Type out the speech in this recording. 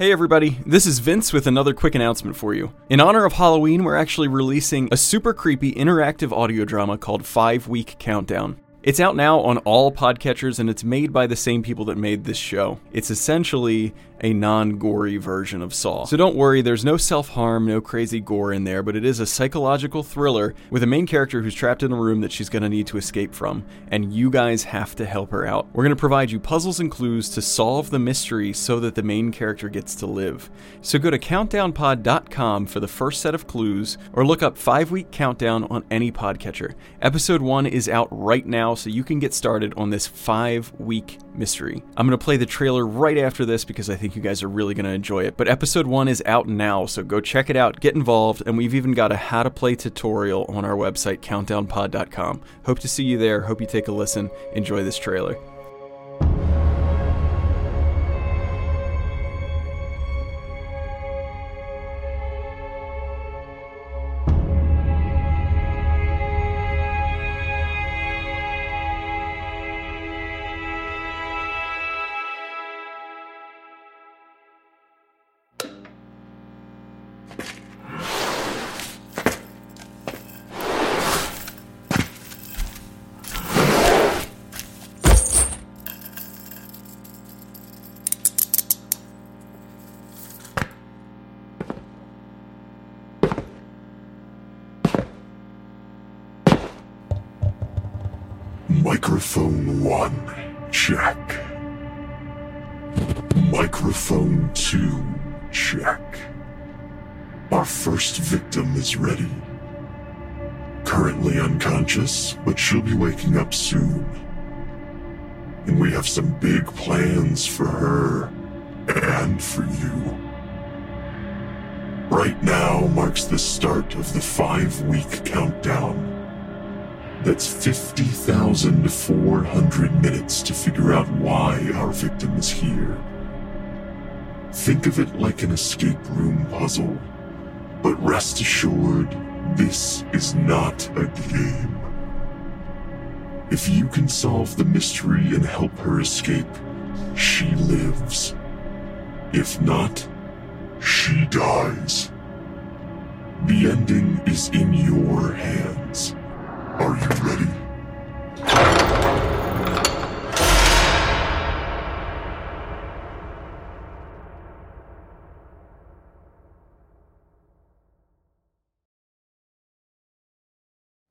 Hey everybody, this is Vince with another quick announcement for you. In honor of Halloween, we're actually releasing a super creepy interactive audio drama called 5 Week Countdown. It's out now on all podcatchers and it's made by the same people that made this show. It's essentially a non gory version of Saw. So don't worry, there's no self harm, no crazy gore in there, but it is a psychological thriller with a main character who's trapped in a room that she's going to need to escape from, and you guys have to help her out. We're going to provide you puzzles and clues to solve the mystery so that the main character gets to live. So go to countdownpod.com for the first set of clues, or look up 5 Week Countdown on any podcatcher. Episode 1 is out right now, so you can get started on this 5 week mystery. I'm going to play the trailer right after this because I think think you guys are really going to enjoy it. But episode one is out now, so go check it out, get involved, and we've even got a how to play tutorial on our website, countdownpod.com. Hope to see you there. Hope you take a listen. Enjoy this trailer. Microphone 1, check. Microphone 2, check. Our first victim is ready. Currently unconscious, but she'll be waking up soon. And we have some big plans for her and for you. Right now marks the start of the five week countdown. That's 50,400 minutes to figure out why our victim is here. Think of it like an escape room puzzle, but rest assured, this is not a game. If you can solve the mystery and help her escape, she lives. If not, she dies. The ending is in your hands.